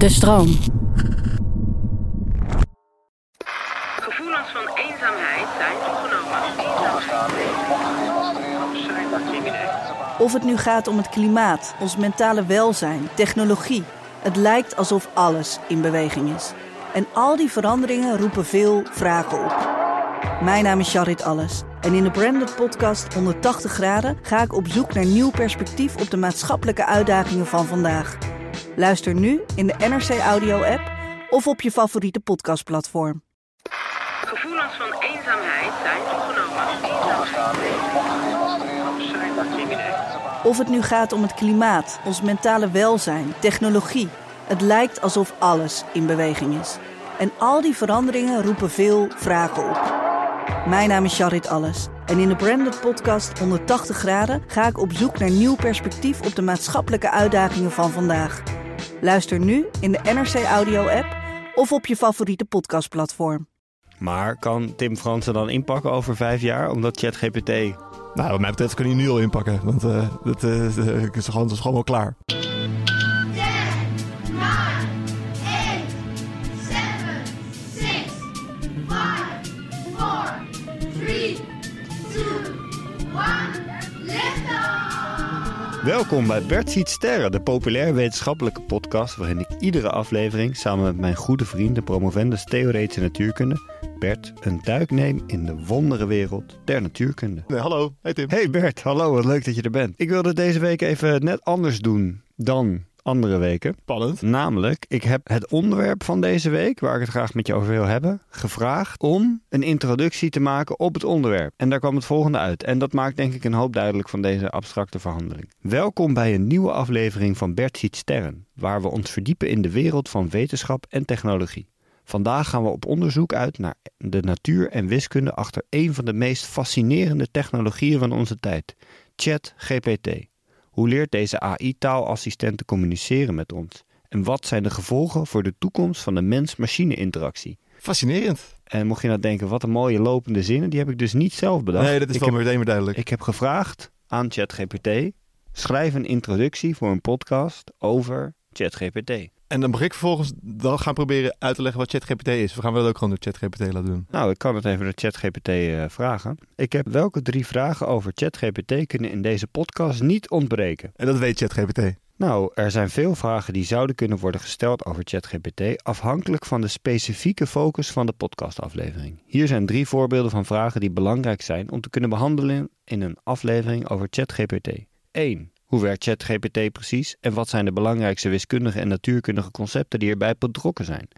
De stroom. Gevoelens van eenzaamheid zijn toegenomen. Of het nu gaat om het klimaat, ons mentale welzijn, technologie. Het lijkt alsof alles in beweging is. En al die veranderingen roepen veel vragen op. Mijn naam is Charit Alles. En in de Branded Podcast 180 graden ga ik op zoek naar nieuw perspectief op de maatschappelijke uitdagingen van vandaag. Luister nu in de NRC Audio app of op je favoriete podcastplatform. Gevoelens van eenzaamheid zijn toegenomen. Of het nu gaat om het klimaat, ons mentale welzijn, technologie. Het lijkt alsof alles in beweging is. En al die veranderingen roepen veel vragen op. Mijn naam is Charit Alles. En in de Branded Podcast 180 graden ga ik op zoek naar nieuw perspectief op de maatschappelijke uitdagingen van vandaag. Luister nu in de NRC Audio app of op je favoriete podcastplatform. Maar kan Tim Fransen dan inpakken over vijf jaar? Omdat ChatGPT... Nou, wat mij betreft kan hij nu al inpakken. Want eh, dat, eh, dat is gewoon, dat is gewoon wel klaar. Welkom bij Bert Ziet Sterren, de populair wetenschappelijke podcast... waarin ik iedere aflevering samen met mijn goede vriend... de promovendus theoretische natuurkunde, Bert... een duik neem in de wonderenwereld der natuurkunde. Nee, hallo, hey Tim. Hey Bert, hallo, wat leuk dat je er bent. Ik wilde deze week even net anders doen dan andere weken. Spannend. Namelijk, ik heb het onderwerp van deze week, waar ik het graag met je over wil hebben, gevraagd om een introductie te maken op het onderwerp. En daar kwam het volgende uit. En dat maakt denk ik een hoop duidelijk van deze abstracte verhandeling. Welkom bij een nieuwe aflevering van Bert ziet sterren, waar we ons verdiepen in de wereld van wetenschap en technologie. Vandaag gaan we op onderzoek uit naar de natuur en wiskunde achter een van de meest fascinerende technologieën van onze tijd, ChatGPT. Hoe leert deze AI-taalassistent te communiceren met ons? En wat zijn de gevolgen voor de toekomst van de mens-machine-interactie? Fascinerend. En mocht je nou denken, wat een mooie lopende zinnen, die heb ik dus niet zelf bedacht. Nee, dat is ik wel heb, meteen weer duidelijk. ik heb gevraagd aan ChatGPT, schrijf een introductie voor een podcast over ChatGPT. En dan mag ik vervolgens dan gaan proberen uit te leggen wat ChatGPT is. We gaan wel ook gewoon door ChatGPT laten doen. Nou, ik kan het even door ChatGPT eh, vragen. Ik heb welke drie vragen over ChatGPT kunnen in deze podcast niet ontbreken? En dat weet ChatGPT. Nou, er zijn veel vragen die zouden kunnen worden gesteld over ChatGPT, afhankelijk van de specifieke focus van de podcastaflevering. Hier zijn drie voorbeelden van vragen die belangrijk zijn om te kunnen behandelen in een aflevering over ChatGPT. 1. Hoe werkt ChatGPT precies en wat zijn de belangrijkste wiskundige en natuurkundige concepten die erbij betrokken zijn?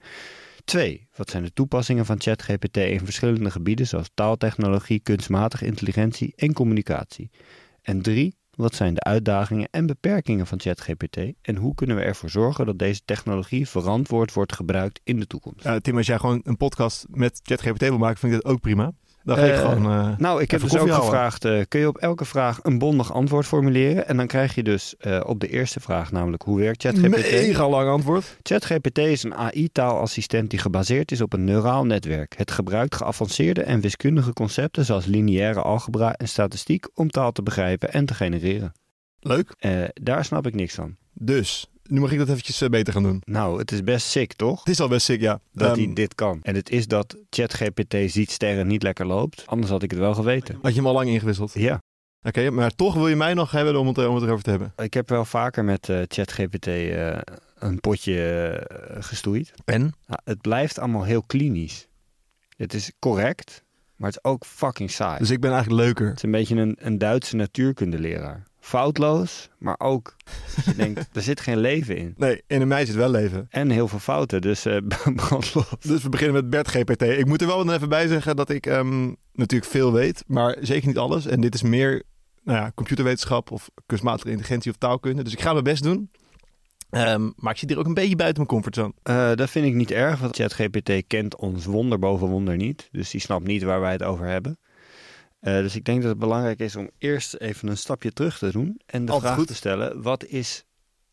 2. Wat zijn de toepassingen van ChatGPT in verschillende gebieden zoals taaltechnologie, kunstmatige intelligentie en communicatie? En 3. Wat zijn de uitdagingen en beperkingen van ChatGPT en hoe kunnen we ervoor zorgen dat deze technologie verantwoord wordt gebruikt in de toekomst? Tim, als jij gewoon een podcast met ChatGPT wil maken, vind ik dat ook prima. Dan ga ik Eh, gewoon... eh, Nou, ik heb dus ook houden. gevraagd, eh, kun je op elke vraag een bondig antwoord formuleren? En dan krijg je dus op de eerste vraag, namelijk hoe werkt ChatGPT? Mega lang antwoord. ChatGPT is een AI-taalassistent die gebaseerd is op een neuraal netwerk. Het gebruikt geavanceerde en wiskundige concepten zoals lineaire algebra en statistiek om taal te begrijpen en te genereren. Leuk. Daar snap ik niks van. Dus, nu mag ik dat eventjes eh, beter gaan doen. Nou, het is best sick, toch? Het is al best sick, ja. Dat Ehm, hij dit kan. En het is dat ChatGPT ziet sterren niet lekker loopt. Anders had ik het wel geweten. Had je hem al lang ingewisseld? Ja, Oké, maar toch wil je mij nog hebben om het, om het erover te hebben. ik heb wel vaker met eh, ChatGPT eh, een potje eh, gestoeid. En? Nou, het blijft allemaal heel klinisch. Het is correct, maar het is ook fucking saai. Dus ik ben eigenlijk leuker. Het is een beetje een, een Duitse natuurkundeleraar. Foutloos, maar ook, je denkt, er zit geen leven in. Nee, in mij zit wel leven. En heel veel fouten, dus brandlos. Dus we beginnen met Bert GPT. Ik moet er wel even bij zeggen dat ik ehm, natuurlijk veel weet, maar zeker niet alles. En dit is meer nou ja, computerwetenschap of kunstmatige intelligentie of taalkunde. Dus ik ga mijn best doen. Ehm, maar ik zit hier ook een beetje buiten mijn comfortzone. Eh, dat vind ik niet erg, want ChatGPT kent ons wonder boven wonder niet. Dus die snapt niet waar wij het over hebben. Eh, dus ik denk dat het belangrijk is om eerst even een stapje terug te doen. En de Altijd vraag goed. te stellen, wat is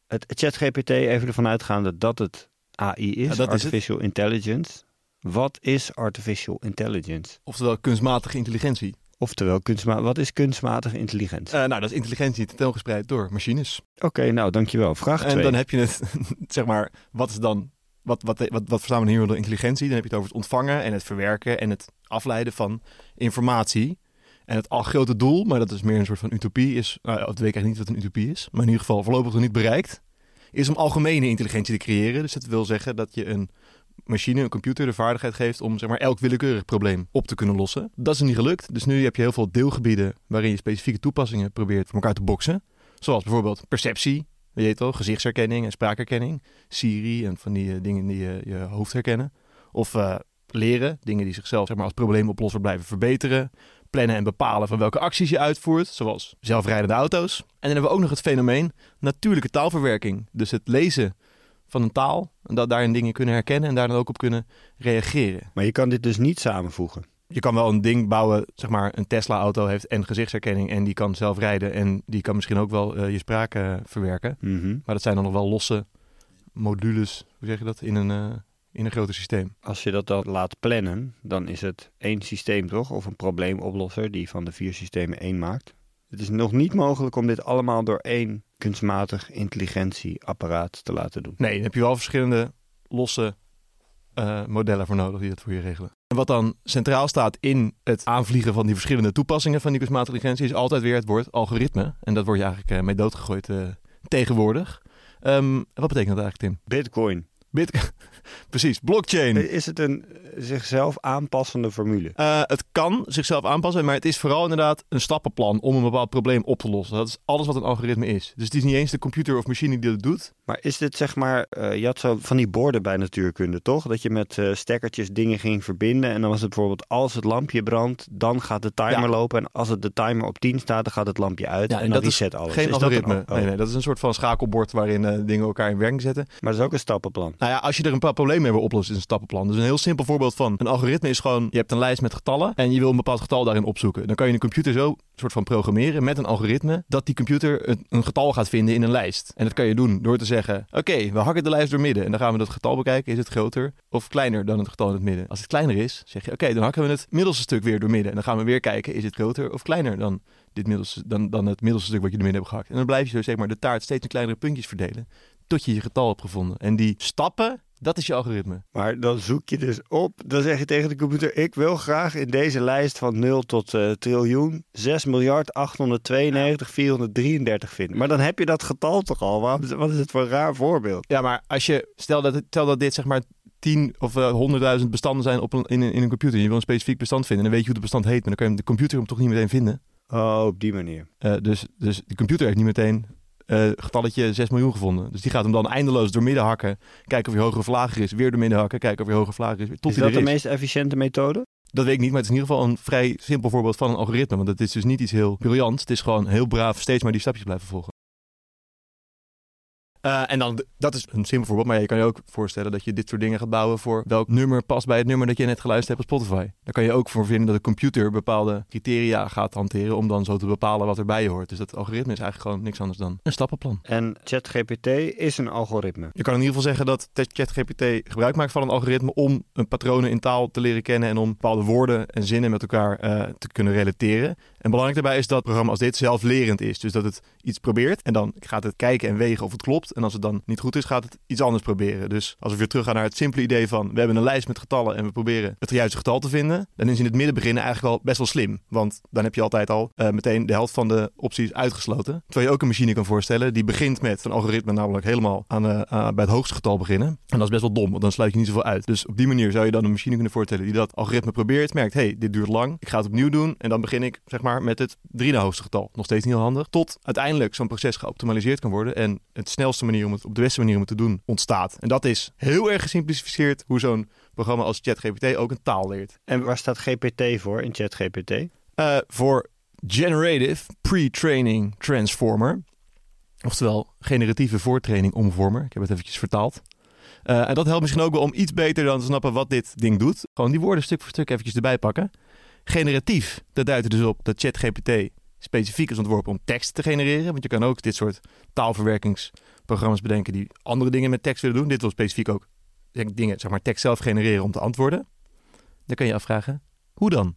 het ChatGPT, even ervan uitgaande dat het AI is, Ja. Artificial Intelligence. Wat is Artificial Intelligence? Oftewel kunstmatige intelligentie. Oftewel, kunstma wat is kunstmatige intelligentie? Eh, nou, dat is intelligentie tentoongespreid door machines. Oké, nou dankjewel. Vraag En 2. dan heb je het, zeg maar, wat is dan, wat, wat, wat, wat we hier onder intelligentie? Dan heb je het over het ontvangen en het verwerken en het afleiden van informatie. En het al grote doel, maar dat is meer een soort van utopie, is, nou, dat weet ik eigenlijk niet wat een utopie is, maar in ieder geval voorlopig nog niet bereikt, is om algemene intelligentie te creëren. Dus dat wil zeggen dat je een machine, een computer, de vaardigheid geeft om zeg maar, elk willekeurig probleem op te kunnen lossen. Dat is niet gelukt. Dus nu heb je heel veel deelgebieden waarin je specifieke toepassingen probeert voor elkaar te boksen. Zoals bijvoorbeeld perceptie, weet je al, gezichtsherkenning en spraakherkenning. Siri en van die eh, dingen die je, je hoofd herkennen. Of eh, leren, dingen die zichzelf zeg maar, als probleemoplosser blijven verbeteren. Plannen en bepalen van welke acties je uitvoert, zoals zelfrijdende auto's. En dan hebben we ook nog het fenomeen natuurlijke taalverwerking. Dus het lezen van een taal en dat daarin dingen kunnen herkennen en daar dan ook op kunnen reageren. Maar je kan dit dus niet samenvoegen. Je kan wel een ding bouwen, zeg maar een Tesla-auto heeft en gezichtsherkenning en die kan zelf rijden en die kan misschien ook wel eh, je spraak eh, verwerken. Mhm. Maar dat zijn dan nog wel losse modules, hoe zeg je dat, in een, eh, in een groter systeem. Als je dat dan laat plannen, dan is het één systeem toch? Of een probleemoplosser die van de vier systemen één maakt. Het is nog niet mogelijk om dit allemaal door één kunstmatig intelligentieapparaat te laten doen. Nee, dan heb je wel verschillende losse eh, modellen voor nodig die dat voor je regelen. En wat dan centraal staat in het aanvliegen van die verschillende toepassingen van die kunstmatige intelligentie is altijd weer het woord algoritme. En dat word je eigenlijk eh, mee doodgegooid eh, tegenwoordig. Ehm, wat betekent dat eigenlijk, Tim? Bitcoin. Bit Precies, blockchain. Is het een zichzelf aanpassende formule? Eh, het kan zichzelf aanpassen, maar het is vooral inderdaad een stappenplan om een bepaald probleem op te lossen. Dat is alles wat een algoritme is. Dus het is niet eens de computer of machine die dat doet. Maar is dit zeg maar, eh, je had zo van die borden bij natuurkunde toch? Dat je met eh, stekkertjes dingen ging verbinden en dan was het bijvoorbeeld als het lampje brandt, dan gaat de timer Ja. lopen. En als het de timer op 10 staat, dan gaat het lampje uit en, dan dat reset alles. geen Is dat een- algoritme. oh, Nee, nee, dat is een soort van schakelbord waarin eh, dingen elkaar in werking zetten. Maar dat is ook een stappenplan. Nou ja, als je er een paar problemen mee wil oplossen, is een stappenplan. Dus een heel simpel voorbeeld van een algoritme is gewoon: je hebt een lijst met getallen en je wil een bepaald getal daarin opzoeken. Dan kan je een computer zo soort van programmeren met een algoritme dat die computer een, een getal gaat vinden in een lijst. En dat kan je doen door te zeggen: oké, we hakken de lijst door midden en dan gaan we dat getal bekijken. Is het groter of kleiner dan het getal in het midden? Als het kleiner is, zeg je: oké, dan hakken we het middelste stuk weer door midden en dan gaan we weer kijken: is het groter of kleiner dan dit middelste, dan, dan het middelste stuk wat je door midden hebt gehakt? En dan blijf je zo zeg maar de taart steeds in kleinere puntjes verdelen tot je je getal hebt gevonden. En die stappen, dat is je algoritme. Maar dan zoek je dus op, dan zeg je tegen de computer: Ik wil graag in deze lijst van 0 tot eh, triljoen 6 miljard 892 433 vinden. Maar dan heb je dat getal toch al? Waarom- Wat is het voor een raar voorbeeld? Ja, maar als je, stel dat, stel dat dit zeg maar 10 of eh, 100.000 bestanden zijn op een, in, een, in een computer. En je wil een specifiek bestand vinden. En dan weet je hoe het bestand heet. Maar dan kan je de computer hem toch niet meteen vinden. Oh, op die manier. Eh, dus, dus de computer heeft niet meteen eh getalletje 6 miljoen gevonden. Dus die gaat hem dan eindeloos door midden hakken. Kijken of hij hoger of lager is. Weer door midden hakken. Kijken of hij hoger of lager is. Tot is dat de is. meest efficiënte methode? Dat weet ik niet, maar het is in ieder geval een vrij simpel voorbeeld van een algoritme. Want het is dus niet iets heel briljants. Het is gewoon heel braaf steeds maar die stapjes blijven volgen. Eh, en dan, dat is een simpel voorbeeld, maar je kan je ook voorstellen dat je dit soort dingen gaat bouwen voor welk nummer past bij het nummer dat je net geluisterd hebt op Spotify. Daar kan je ook voor vinden dat de computer bepaalde criteria gaat hanteren om dan zo te bepalen wat erbij hoort. Dus dat algoritme is eigenlijk gewoon niks anders dan een stappenplan. En ChatGPT is een algoritme. Je kan in ieder geval zeggen dat ChatGPT gebruik maakt van een algoritme om een patronen in taal te leren kennen en om bepaalde woorden en zinnen met elkaar eh, te kunnen relateren. En belangrijk daarbij is dat het programma als dit zelflerend is. Dus dat het iets probeert en dan gaat het kijken en wegen of het klopt. En als het dan niet goed is, gaat het iets anders proberen. Dus als we weer teruggaan naar het simpele idee van we hebben een lijst met getallen en we proberen het juiste getal te vinden, dan is in het midden beginnen eigenlijk al best wel slim. Want dan heb je altijd al eh, meteen de helft van de opties uitgesloten. Terwijl je ook een machine kan voorstellen die begint met een algoritme namelijk helemaal aan, eh, aan- bij het hoogste getal beginnen. En dat is best wel dom, want dan sluit je niet zoveel uit. Dus op die manier zou je dan een machine kunnen voorstellen die dat algoritme probeert, merkt, hey, dit duurt lang, ik ga het opnieuw doen en dan begin ik zeg maar met het drie na hoogste getal. Nog steeds niet heel handig. Tot uiteindelijk zo'n proces geoptimaliseerd kan worden en het snelste manier om het op de beste manier om het te doen ontstaat. En dat is heel erg gesimplificeerd hoe zo'n programma als ChatGPT ook een taal leert. En waar staat GPT voor in ChatGPT? Eh, voor Generative Pre-Training Transformer. Oftewel generatieve voortraining omvormer. Ik heb het eventjes vertaald. Eh, en dat helpt misschien ook wel om iets beter dan te snappen wat dit ding doet. Gewoon die woorden stuk voor stuk eventjes erbij pakken. Generatief, dat duidt er dus op dat ChatGPT specifiek is ontworpen om tekst te genereren. Want je kan ook dit soort taalverwerkingsprogramma's bedenken die andere dingen met tekst willen doen. Dit wil specifiek ook dingen, zeg maar, tekst zelf genereren om te antwoorden. Dan kan je afvragen, hoe dan?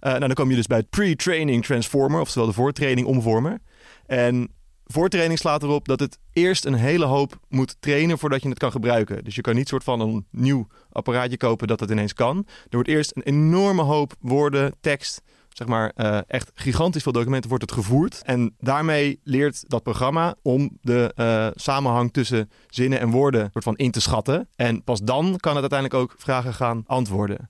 Eh, nou, dan kom je dus bij het pre-training transformer, oftewel de voortraining omvormer. En voortraining slaat erop dat het eerst een hele hoop moet trainen voordat je het kan gebruiken. Dus je kan niet soort van een nieuw apparaatje kopen dat het ineens kan. Er wordt eerst een enorme hoop woorden, tekst, zeg maar eh, echt gigantisch veel documenten wordt het gevoerd. En daarmee leert dat programma om de eh, samenhang tussen zinnen en woorden soort van in te schatten. En pas dan kan het uiteindelijk ook vragen gaan antwoorden.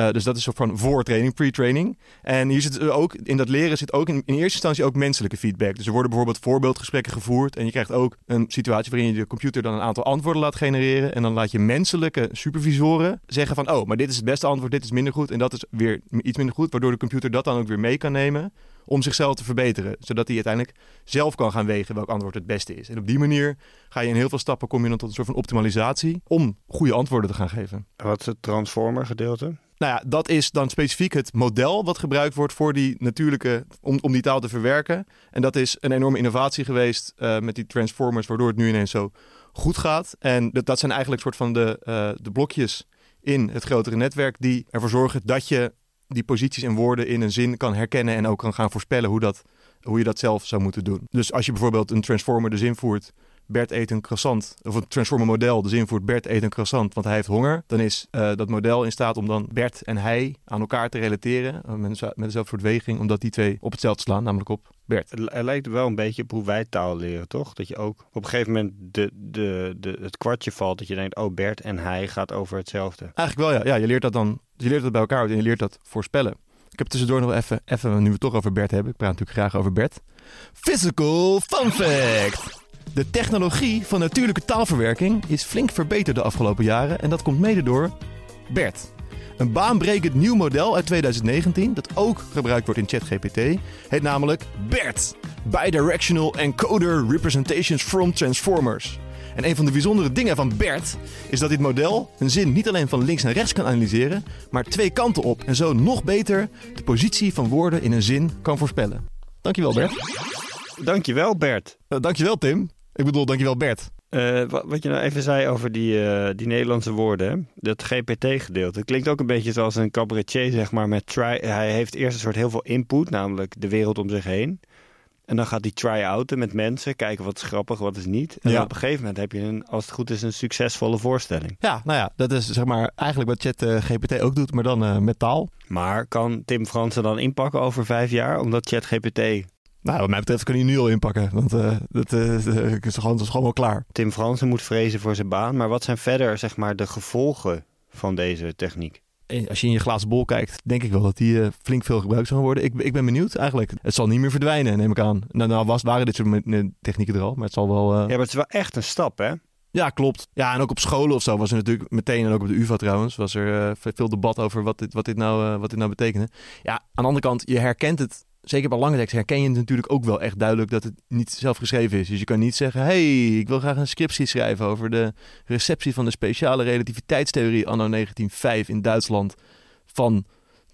Eh, dus dat is een soort van voortraining, pre-training. En hier zit er ook, in dat leren zit ook in, in eerste instantie ook menselijke feedback. Dus er worden bijvoorbeeld voorbeeldgesprekken gevoerd. En je krijgt ook een situatie waarin je de computer dan een aantal antwoorden laat genereren. En dan laat je menselijke supervisoren zeggen van, oh, maar dit is het beste antwoord, dit is minder goed. En dat is weer iets minder goed, waardoor de computer dat dan ook weer mee kan nemen om zichzelf te verbeteren. Zodat hij uiteindelijk zelf kan gaan wegen welk antwoord het beste is. En op die manier ga je in heel veel stappen, kom je dan tot een soort van optimalisatie om goede antwoorden te gaan geven. Wat is het transformer gedeelte? Nou ja, dat is dan specifiek het model wat gebruikt wordt voor die natuurlijke, om, om die taal te verwerken. En dat is een enorme innovatie geweest eh, met die transformers, waardoor het nu ineens zo goed gaat. En dat, dat zijn eigenlijk soort van de, eh, de blokjes in het grotere netwerk die ervoor zorgen dat je die posities en woorden in een zin kan herkennen en ook kan gaan voorspellen hoe, dat, hoe je dat zelf zou moeten doen. Dus als je bijvoorbeeld een transformer de zin voert, Bert eet een croissant, of een transformer model de zin voert, Bert eet een croissant, want hij heeft honger, dan is eh, dat model in staat om dan Bert en hij aan elkaar te relateren eh, met, met dezelfde soort weging, omdat die twee op hetzelfde slaan, namelijk op Bert. Het het lijkt wel een beetje op hoe wij taal leren, toch? Dat je ook op een gegeven moment de, de, de, het kwartje valt dat je denkt, oh Bert en hij gaat over hetzelfde. Eigenlijk wel, ja. ja je leert dat dan, je leert dat bij elkaar en je leert dat voorspellen. Ik heb tussendoor nog even, even, nu we het toch over Bert hebben, ik praat natuurlijk graag over Bert. Physical fun fact! De technologie van natuurlijke taalverwerking is flink verbeterd de afgelopen jaren en dat komt mede door Bert. Een baanbrekend nieuw model uit 2019 dat ook gebruikt wordt in ChatGPT heet namelijk BERT. Bidirectional Encoder Representations from Transformers. En een van de bijzondere dingen van BERT is dat dit model een zin niet alleen van links naar rechts kan analyseren, maar twee kanten op en zo nog beter de positie van woorden in een zin kan voorspellen. Dankjewel Bert. Dankjewel Bert. Uh, dankjewel Tim. Ik bedoel, dankjewel Bert. Uh, wat, wat, je nou even zei over die, uh, die Nederlandse woorden, hè? dat GPT-gedeelte. Het klinkt ook een beetje zoals een cabaretier, zeg maar. Met try, hij heeft eerst een soort heel veel input, namelijk de wereld om zich heen. En dan gaat hij try-outen met mensen, kijken wat is grappig, wat is niet. En Ja. op een gegeven moment heb je, een, als het goed is, een succesvolle voorstelling. Ja, nou ja, dat is zeg maar eigenlijk wat ChatGPT ook doet, maar dan uh, met taal. Maar kan Tim Fransen dan inpakken over vijf jaar, omdat ChatGPT... Nou, wat mij betreft kan hij nu al inpakken, want uh, dat, uh, is, gewoon, dat is gewoon wel klaar. Tim Fransen moet vrezen voor zijn baan, maar wat zijn verder zeg maar de gevolgen van deze techniek? als je in je glazen bol kijkt, denk ik wel dat die uh, flink veel gebruikt zal worden. Ik, ik ben benieuwd eigenlijk. Het zal niet meer verdwijnen, neem ik aan. Nou, nou was, waren dit soort technieken er al, maar het zal wel... Ja, maar het is wel echt een stap, hè? Ja, klopt. Ja, en ook op scholen of zo was er natuurlijk meteen, en ook op de UvA trouwens, was er uh, veel debat over wat dit, wat, dit nou, wat dit nou betekende. Ja, aan de andere kant, je herkent het zeker bij lange tekst herken je het natuurlijk ook wel echt duidelijk dat het niet zelf geschreven is. Dus je kan niet zeggen, hey, ik wil graag een scriptie schrijven over de receptie van de speciale relativiteitstheorie anno 1905 in Duitsland van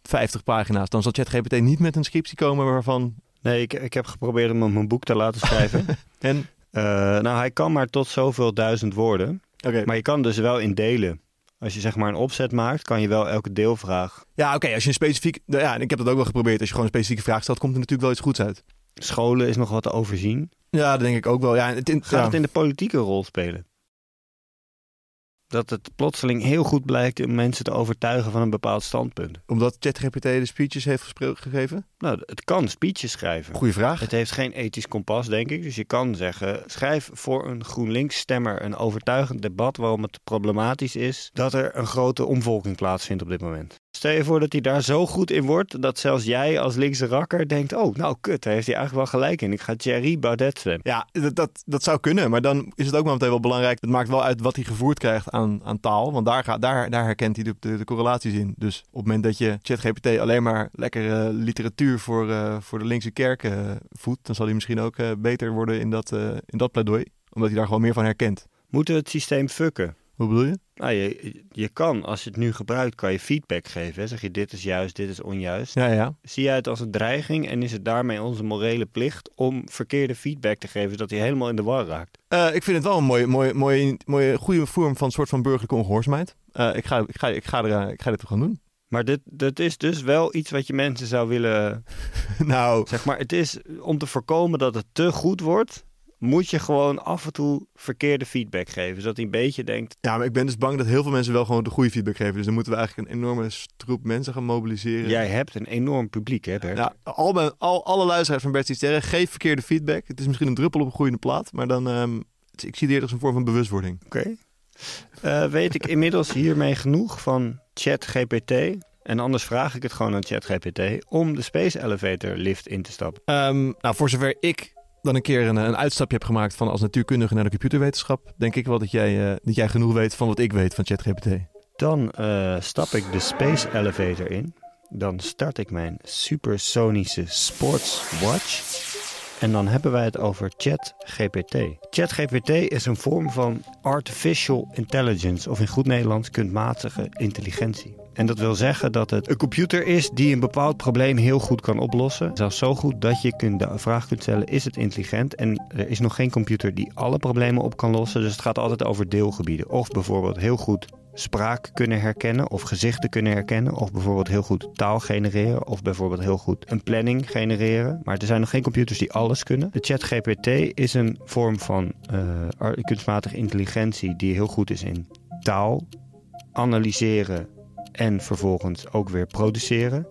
50 pagina's. Dan zal ChatGPT niet met een scriptie komen waarvan... Nee, ik, ik heb geprobeerd om hem een boek te laten schrijven. en? Uh, nou, hij kan maar tot zoveel duizend woorden. Okay. Maar je kan dus wel in delen. Als je zeg maar een opzet maakt, kan je wel elke deelvraag. Ja, oké. Okay, als je een specifiek. Ja, ik heb dat ook wel geprobeerd. Als je gewoon een specifieke vraag stelt, komt er natuurlijk wel iets goeds uit. Scholen is nog wat te overzien. Ja, dat denk ik ook wel. Ja, het in, Gaat ja. het in de politieke rol spelen? Dat het plotseling heel goed blijkt om mensen te overtuigen van een bepaald standpunt. Omdat ChatGPT de speeches heeft gegeven? Nou, het kan speeches schrijven. Goeie vraag. Het heeft geen ethisch kompas, denk ik. Dus je kan zeggen, schrijf voor een GroenLinks-stemmer een overtuigend debat waarom het problematisch is dat er een grote omvolking plaatsvindt op dit moment. Stel je voor dat hij daar zo goed in wordt dat zelfs jij als linkse rakker denkt: oh, nou kut, daar heeft hij eigenlijk wel gelijk in. Ik ga Thierry Baudet stemmen. Ja, dat, dat, dat zou kunnen. Maar dan is het ook maar meteen wel belangrijk. Het maakt wel uit wat hij gevoerd krijgt aan, aan taal. Want daar, gaat, daar, daar herkent hij de, de, de correlaties in. Dus op het moment dat je ChatGPT alleen maar lekkere literatuur voor, uh, voor de linkse kerk uh, voedt, dan zal hij misschien ook uh, beter worden in dat, in dat pleidooi. Omdat hij daar gewoon meer van herkent. Moeten we het systeem fucken? Hoe bedoel je? Nou, je, je kan, als je het nu gebruikt, kan je feedback geven. Hè? Zeg je, dit is juist, dit is onjuist. Ja, ja. Zie jij het als een dreiging en is het daarmee onze morele plicht om verkeerde feedback te geven, zodat hij helemaal in de war raakt? Uh, ik vind het wel een mooie, mooie, mooie, mooie goede vorm van een soort van burgerlijke ongehoorzaamheid. Uh, ik, ga, ik, ga, ik, ga er, ik ga dit gaan doen. Maar dit, dit is dus wel iets wat je mensen zou willen... nou, Zeg maar, het is om te voorkomen dat het te goed wordt... moet je gewoon af en toe verkeerde feedback geven. Zodat hij een beetje denkt... ja, maar ik ben dus bang dat heel veel mensen wel gewoon de goede feedback geven. Dus dan moeten we eigenlijk een enorme troep mensen gaan mobiliseren. Jij hebt een enorm publiek, hè Bert? Ja, al mijn, al, alle luisteraars van Bert Sterren, geef verkeerde feedback. Het is misschien een druppel op een groeiende plaat, maar dan, ehm, ik zie het eerder als een vorm van bewustwording. Oké. Eh, weet ik inmiddels hiermee genoeg van ChatGPT? En anders vraag ik het gewoon aan ChatGPT om de Space Elevator lift in te stappen. Ehm, nou, voor zover ik dan een keer een, een uitstapje heb gemaakt van als natuurkundige naar de computerwetenschap, denk ik wel dat jij, eh, dat jij genoeg weet van wat ik weet van ChatGPT. Dan eh, stap ik de Space Elevator in. Dan start ik mijn supersonische Sports Watch. En dan hebben wij het over ChatGPT. ChatGPT is een vorm van artificial intelligence, of in goed Nederlands kunstmatige intelligentie. En dat wil zeggen dat het een computer is die een bepaald probleem heel goed kan oplossen. Zelfs zo goed dat je kunt de vraag kunt stellen: is het intelligent? En er is nog geen computer die alle problemen op kan lossen. Dus het gaat altijd over deelgebieden. Of bijvoorbeeld heel goed spraak kunnen herkennen of gezichten kunnen herkennen. Of bijvoorbeeld heel goed taal genereren. Of bijvoorbeeld heel goed een planning genereren. Maar er zijn nog geen computers die alles kunnen. De ChatGPT is een vorm van eh, kunstmatige intelligentie die heel goed is in taal analyseren en vervolgens ook weer produceren.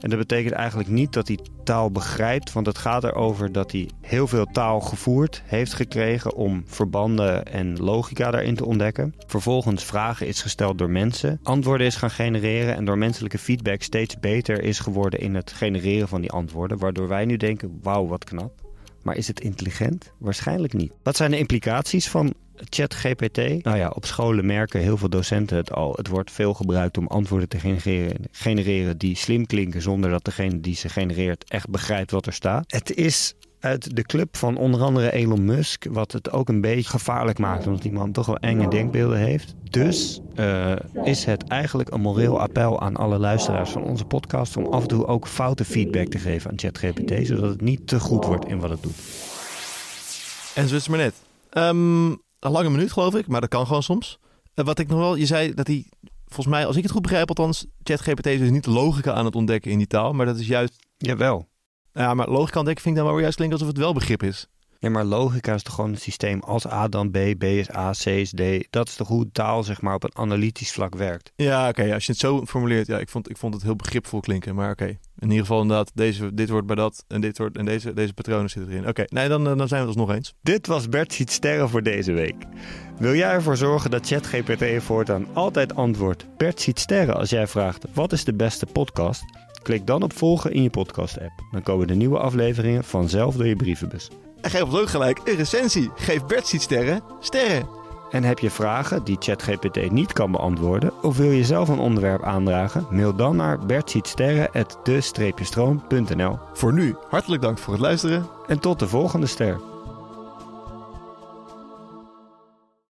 En dat betekent eigenlijk niet dat hij taal begrijpt, want het gaat erover dat hij heel veel taal gevoerd heeft gekregen om verbanden en logica daarin te ontdekken. Vervolgens vragen is gesteld door mensen, antwoorden is gaan genereren en door menselijke feedback steeds beter is geworden in het genereren van die antwoorden, waardoor wij nu denken: wauw, wat knap. Maar is het intelligent? Waarschijnlijk niet. Wat zijn de implicaties van ChatGPT? Nou ja, op scholen merken heel veel docenten het al. Het wordt veel gebruikt om antwoorden te genereren, genereren die slim klinken zonder dat degene die ze genereert echt begrijpt wat er staat. Het is uit de club van onder andere Elon Musk, wat het ook een beetje gevaarlijk maakt, omdat die man toch wel enge denkbeelden heeft. Dus eh, is het eigenlijk een moreel appel aan alle luisteraars van onze podcast om af en toe ook foute feedback te geven aan ChatGPT, zodat het niet te goed wordt in wat het doet. En zo is het maar net. Ehm, een lange minuut geloof ik, maar dat kan gewoon soms. Eh, wat ik nog wel, je zei dat hij, volgens mij, als ik het goed begrijp althans, ChatGPT is dus niet de logica aan het ontdekken in die taal, maar dat is juist, Jawel. Ja, maar logica ontdekken vind ik dan wel juist klinken alsof het wel begrip is. Ja, maar logica is toch gewoon het systeem als A dan B, B is A, C is D. Dat is toch hoe taal zeg maar op een analytisch vlak werkt. Ja, oké, als je het zo formuleert, ja, ik vond, ik vond het heel begripvol klinken, maar oké. In ieder geval inderdaad, deze, dit wordt bij dat en dit wordt en deze, deze patronen zitten erin. Oké, nee, dan, eh, dan zijn we het alsnog eens. Dit was Bert ziet sterren voor deze week. Wil jij ervoor zorgen dat ChatGPT voortaan altijd antwoordt Bert ziet sterren als jij vraagt wat is de beste podcast? Klik dan op volgen in je podcast app. Dan komen de nieuwe afleveringen vanzelf door je brievenbus. En geef ons ook gelijk een recensie. Geef Bert ziet sterren, sterren. En heb je vragen die ChatGPT niet kan beantwoorden of wil je zelf een onderwerp aandragen? Mail dan naar bertzietsterren@de-stroom.nl. Voor nu, hartelijk dank voor het luisteren. En tot de volgende ster.